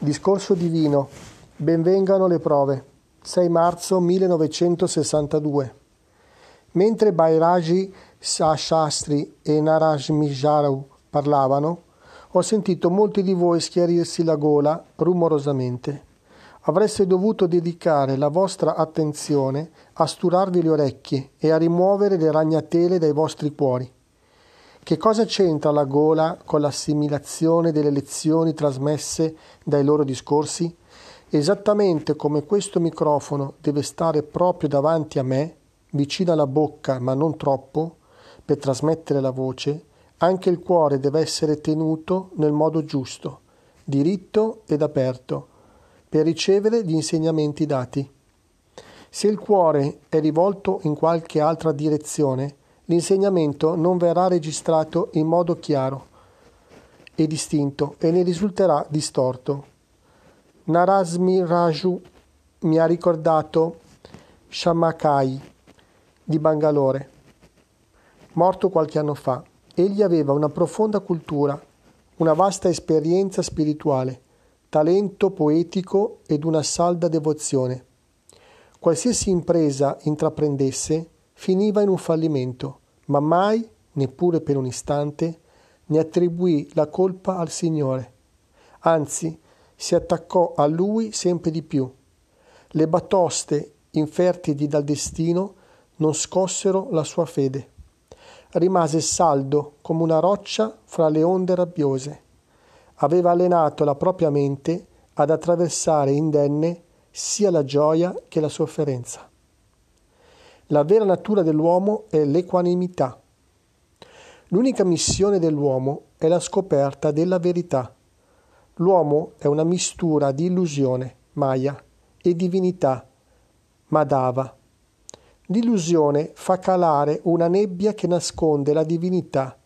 Discorso divino. Benvengano le prove. 6 marzo 1962. Mentre Bairaji Shastri e Narajmijaru parlavano, ho sentito molti di voi schiarirsi la gola rumorosamente. Avreste dovuto dedicare la vostra attenzione a sturarvi le orecchie e a rimuovere le ragnatele dai vostri cuori. Che cosa c'entra la gola con l'assimilazione delle lezioni trasmesse dai loro discorsi? Esattamente come questo microfono deve stare proprio davanti a me, vicino alla bocca ma non troppo, per trasmettere la voce, anche il cuore deve essere tenuto nel modo giusto, diritto ed aperto, per ricevere gli insegnamenti dati. Se il cuore è rivolto in qualche altra direzione, l'insegnamento non verrà registrato in modo chiaro e distinto e ne risulterà distorto. Narasmi Raju mi ha ricordato Shamakai di Bangalore, morto qualche anno fa. Egli aveva una profonda cultura, una vasta esperienza spirituale, talento poetico ed una salda devozione. Qualsiasi impresa intraprendesse, finiva in un fallimento, ma mai, neppure per un istante, ne attribuì la colpa al Signore. Anzi, si attaccò a lui sempre di più. Le batoste infertili dal destino non scossero la sua fede. Rimase saldo come una roccia fra le onde rabbiose. Aveva allenato la propria mente ad attraversare indenne sia la gioia che la sofferenza. La vera natura dell'uomo è l'equanimità. L'unica missione dell'uomo è la scoperta della verità. L'uomo è una mistura di illusione, Maya, e divinità, Madava. L'illusione fa calare una nebbia che nasconde la divinità,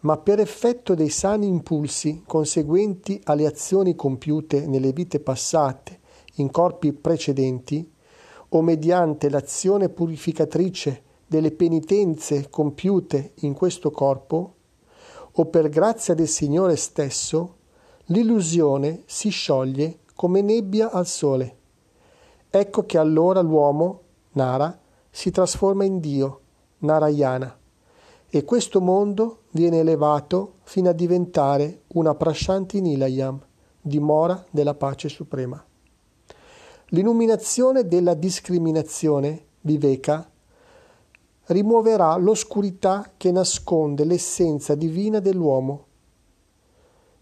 ma per effetto dei sani impulsi conseguenti alle azioni compiute nelle vite passate in corpi precedenti, o mediante l'azione purificatrice delle penitenze compiute in questo corpo, o per grazia del Signore stesso, l'illusione si scioglie come nebbia al sole. Ecco che allora l'uomo, Nara, si trasforma in Dio, Narayana, e questo mondo viene elevato fino a diventare una Prashanti Nilayam, dimora della pace suprema. L'illuminazione della discriminazione, Viveka, rimuoverà l'oscurità che nasconde l'essenza divina dell'uomo,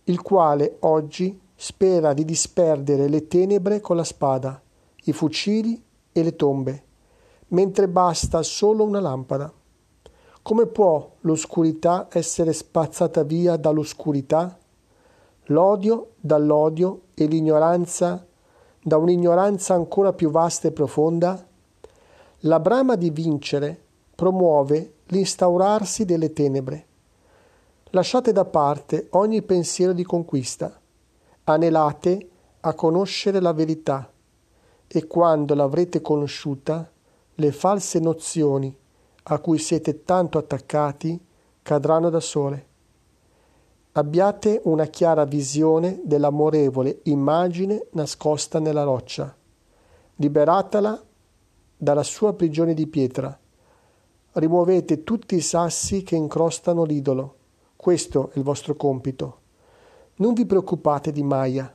il quale oggi spera di disperdere le tenebre con la spada, i fucili e le tombe, mentre basta solo una lampada. Come può l'oscurità essere spazzata via dall'oscurità? L'odio dall'odio e l'ignoranza da un'ignoranza ancora più vasta e profonda? La brama di vincere promuove l'instaurarsi delle tenebre. Lasciate da parte ogni pensiero di conquista, anelate a conoscere la verità e quando l'avrete conosciuta, le false nozioni a cui siete tanto attaccati cadranno da sole abbiate una chiara visione dell'amorevole immagine nascosta nella roccia. Liberatela dalla sua prigione di pietra. Rimuovete tutti i sassi che incrostano l'idolo. Questo è il vostro compito. Non vi preoccupate di Maya,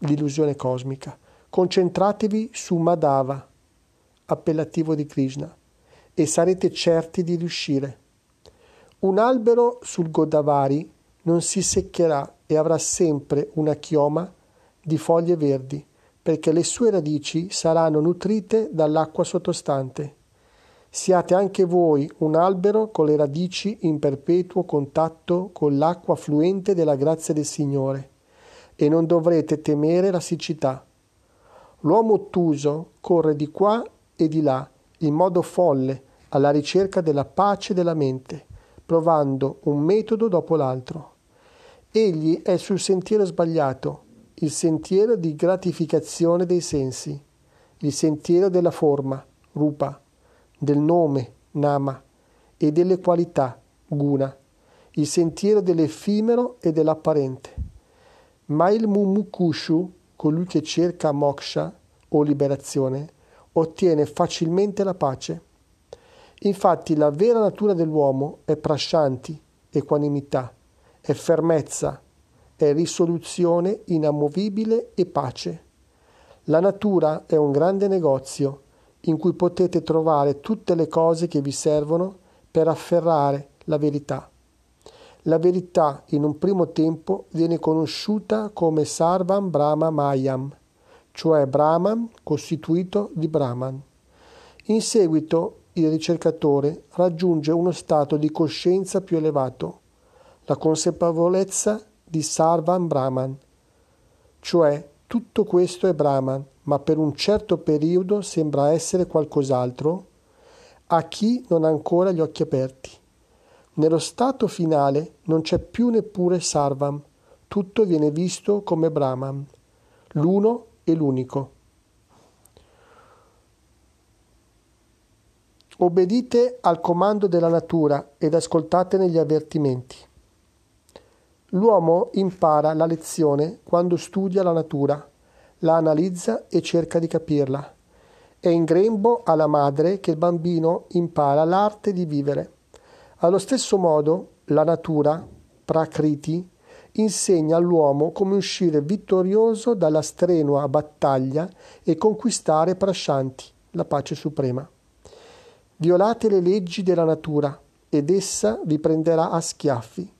l'illusione cosmica. Concentratevi su Madhava, appellativo di Krishna, e sarete certi di riuscire. Un albero sul Godavari non si seccherà e avrà sempre una chioma di foglie verdi, perché le sue radici saranno nutrite dall'acqua sottostante. Siate anche voi un albero con le radici in perpetuo contatto con l'acqua fluente della grazia del Signore, e non dovrete temere la siccità. L'uomo ottuso corre di qua e di là, in modo folle, alla ricerca della pace della mente, provando un metodo dopo l'altro. Egli è sul sentiero sbagliato, il sentiero di gratificazione dei sensi, il sentiero della forma, rupa, del nome, nama, e delle qualità, guna, il sentiero dell'effimero e dell'apparente. Ma il Mumukushu, colui che cerca moksha o liberazione, ottiene facilmente la pace. Infatti la vera natura dell'uomo è prashanti, equanimità, è fermezza, è risoluzione inamovibile e pace. La natura è un grande negozio in cui potete trovare tutte le cose che vi servono per afferrare la verità. La verità in un primo tempo viene conosciuta come Sarvam Brahma Mayam, cioè Brahman costituito di Brahman. In seguito il ricercatore raggiunge uno stato di coscienza più elevato, la consapevolezza di Sarvam Brahman, cioè tutto questo è Brahman, ma per un certo periodo sembra essere qualcos'altro a chi non ha ancora gli occhi aperti. Nello stato finale non c'è più neppure Sarvam, tutto viene visto come Brahman, l'uno e l'unico. Obbedite al comando della natura ed ascoltatene gli avvertimenti. L'uomo impara la lezione quando studia la natura, la analizza e cerca di capirla. È in grembo alla madre che il bambino impara l'arte di vivere. Allo stesso modo, la natura, Prakriti, insegna all'uomo come uscire vittorioso dalla strenua battaglia e conquistare Prashanti, la pace suprema. Violate le leggi della natura ed essa vi prenderà a schiaffi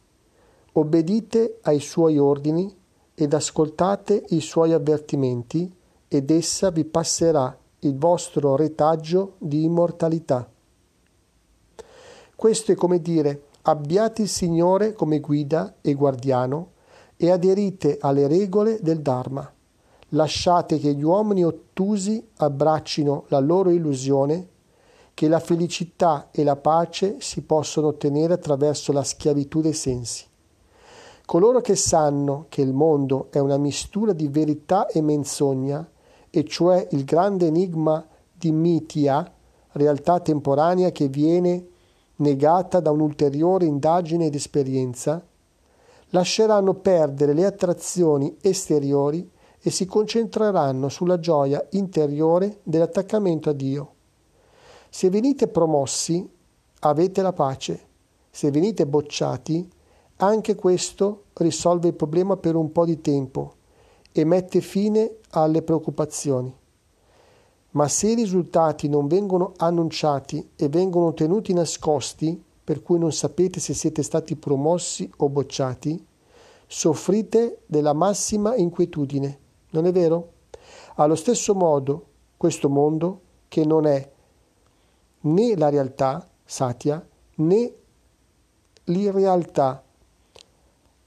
obbedite ai suoi ordini ed ascoltate i suoi avvertimenti ed essa vi passerà il vostro retaggio di immortalità. Questo è come dire abbiate il Signore come guida e guardiano e aderite alle regole del Dharma. Lasciate che gli uomini ottusi abbraccino la loro illusione che la felicità e la pace si possono ottenere attraverso la schiavitù dei sensi. Coloro che sanno che il mondo è una mistura di verità e menzogna, e cioè il grande enigma di mitia, realtà temporanea che viene negata da un'ulteriore indagine ed esperienza, lasceranno perdere le attrazioni esteriori e si concentreranno sulla gioia interiore dell'attaccamento a Dio. Se venite promossi, avete la pace, se venite bocciati, anche questo risolve il problema per un po' di tempo e mette fine alle preoccupazioni. Ma se i risultati non vengono annunciati e vengono tenuti nascosti, per cui non sapete se siete stati promossi o bocciati, soffrite della massima inquietudine, non è vero? Allo stesso modo, questo mondo, che non è né la realtà, Satya, né l'irrealtà,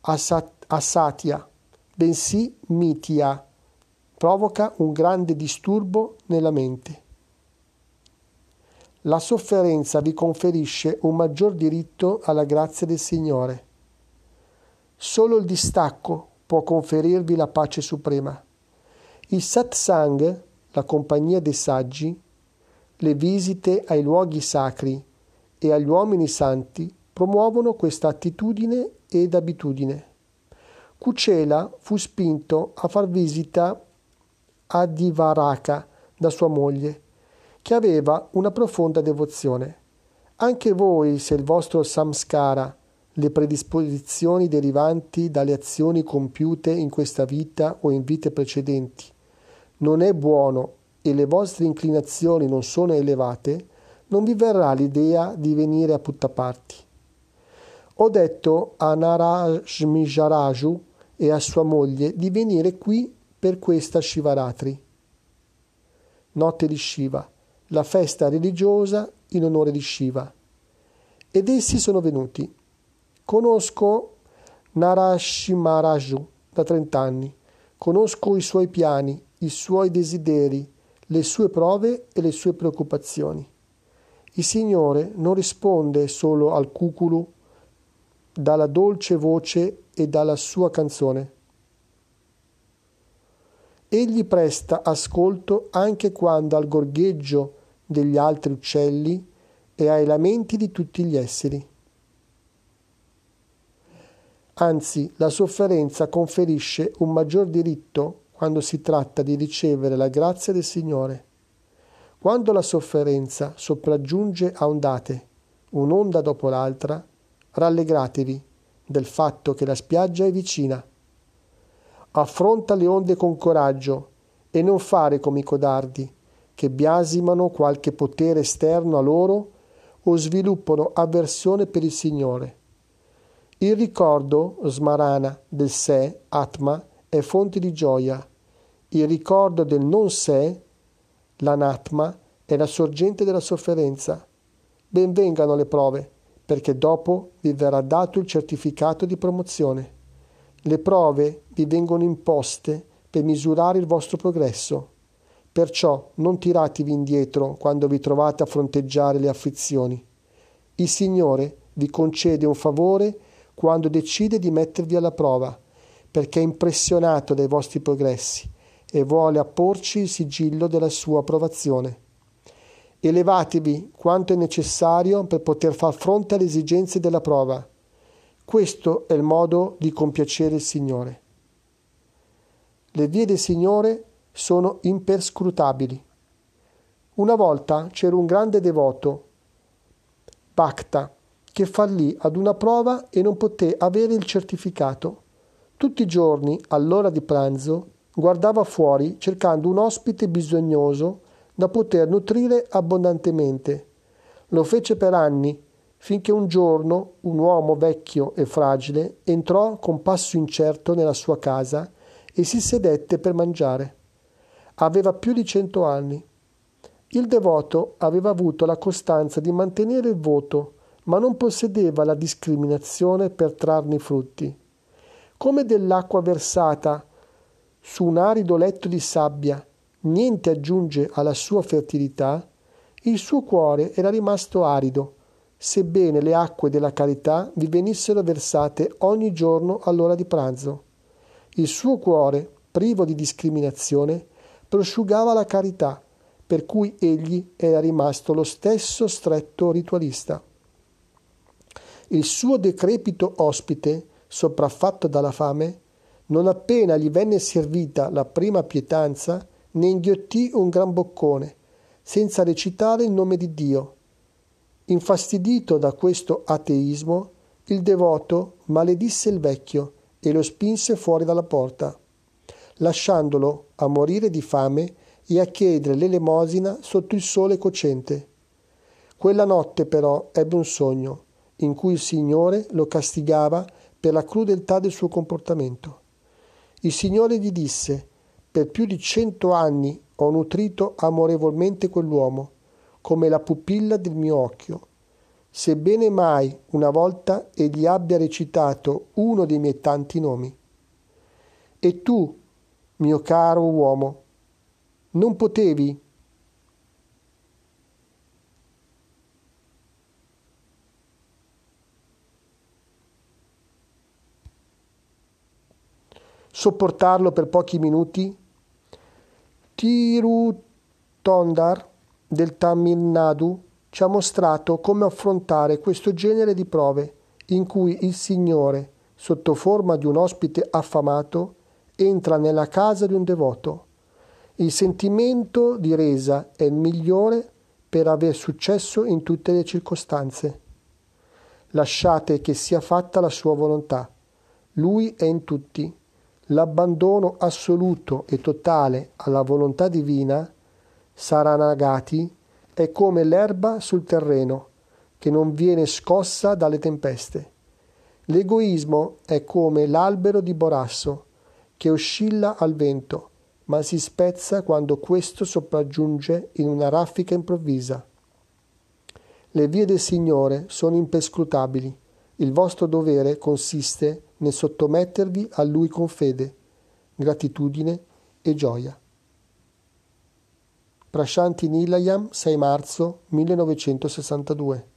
asatya, bensì mitya, provoca un grande disturbo nella mente. La sofferenza vi conferisce un maggior diritto alla grazia del Signore. Solo il distacco può conferirvi la pace suprema. Il satsang, la compagnia dei saggi, le visite ai luoghi sacri e agli uomini santi promuovono questa attitudine ed abitudine. Cucela fu spinto a far visita a Divaraka da sua moglie, che aveva una profonda devozione. Anche voi, se il vostro samskara, le predisposizioni derivanti dalle azioni compiute in questa vita o in vite precedenti, non è buono e le vostre inclinazioni non sono elevate, non vi verrà l'idea di venire a Puttaparti. Ho detto a Narajmijaraju e a sua moglie di venire qui per questa Shivaratri. Notte di Shiva, la festa religiosa in onore di Shiva. Ed essi sono venuti. Conosco Narashimaraju da trent'anni. Conosco i suoi piani, i suoi desideri, le sue prove e le sue preoccupazioni. Il Signore non risponde solo al cuculo dalla dolce voce e dalla sua canzone. Egli presta ascolto anche quando al gorgheggio degli altri uccelli e ai lamenti di tutti gli esseri. Anzi, la sofferenza conferisce un maggior diritto quando si tratta di ricevere la grazia del Signore. Quando la sofferenza sopraggiunge a ondate, un'onda dopo l'altra, rallegratevi del fatto che la spiaggia è vicina. Affronta le onde con coraggio e non fare come i codardi, che biasimano qualche potere esterno a loro o sviluppano avversione per il Signore. Il ricordo, smarana, del sé, atma, è fonte di gioia. Il ricordo del non sé, l'anatma, è la sorgente della sofferenza. Benvengano le prove, perché dopo vi verrà dato il certificato di promozione. Le prove vi vengono imposte per misurare il vostro progresso. Perciò non tiratevi indietro quando vi trovate a fronteggiare le afflizioni. Il Signore vi concede un favore quando decide di mettervi alla prova, perché è impressionato dai vostri progressi e vuole apporci il sigillo della sua approvazione. Elevatevi quanto è necessario per poter far fronte alle esigenze della prova. Questo è il modo di compiacere il Signore. Le vie del Signore sono imperscrutabili. Una volta c'era un grande devoto, Bhakta, che fallì ad una prova e non poté avere il certificato. Tutti i giorni, all'ora di pranzo, guardava fuori cercando un ospite bisognoso da poter nutrire abbondantemente. Lo fece per anni, finché un giorno un uomo vecchio e fragile entrò con passo incerto nella sua casa e si sedette per mangiare. Aveva più di cento anni. Il devoto aveva avuto la costanza di mantenere il voto ma non possedeva la discriminazione per trarne i frutti. Come dell'acqua versata su un arido letto di sabbia niente aggiunge alla sua fertilità, il suo cuore era rimasto arido, sebbene le acque della carità vi venissero versate ogni giorno all'ora di pranzo. Il suo cuore, privo di discriminazione, prosciugava la carità, per cui egli era rimasto lo stesso stretto ritualista. Il suo decrepito ospite, sopraffatto dalla fame, non appena gli venne servita la prima pietanza, ne inghiottì un gran boccone, senza recitare il nome di Dio. Infastidito da questo ateismo, il devoto maledisse il vecchio e lo spinse fuori dalla porta, lasciandolo a morire di fame e a chiedere l'elemosina sotto il sole cocente. Quella notte però ebbe un sogno in cui il Signore lo castigava per la crudeltà del suo comportamento. Il Signore gli disse, per più di cento anni ho nutrito amorevolmente quell'uomo, come la pupilla del mio occhio. Sebbene mai una volta egli abbia recitato uno dei miei tanti nomi. E tu, mio caro uomo, non potevi sopportarlo per pochi minuti? Tiru Tondar del Tamil Nadu ci ha mostrato come affrontare questo genere di prove in cui il Signore, sotto forma di un ospite affamato, entra nella casa di un devoto. Il sentimento di resa è il migliore per aver successo in tutte le circostanze. Lasciate che sia fatta la sua volontà. Lui è in tutti l'abbandono assoluto e totale alla volontà divina, Saranagati, è come l'erba sul terreno, che non viene scossa dalle tempeste. L'egoismo è come l'albero di borasso, che oscilla al vento, ma si spezza quando questo sopraggiunge in una raffica improvvisa. Le vie del Signore sono impescrutabili. Il vostro dovere consiste nel sottomettervi a Lui con fede, gratitudine e gioia. Prashanti Nilayam 6 marzo 1962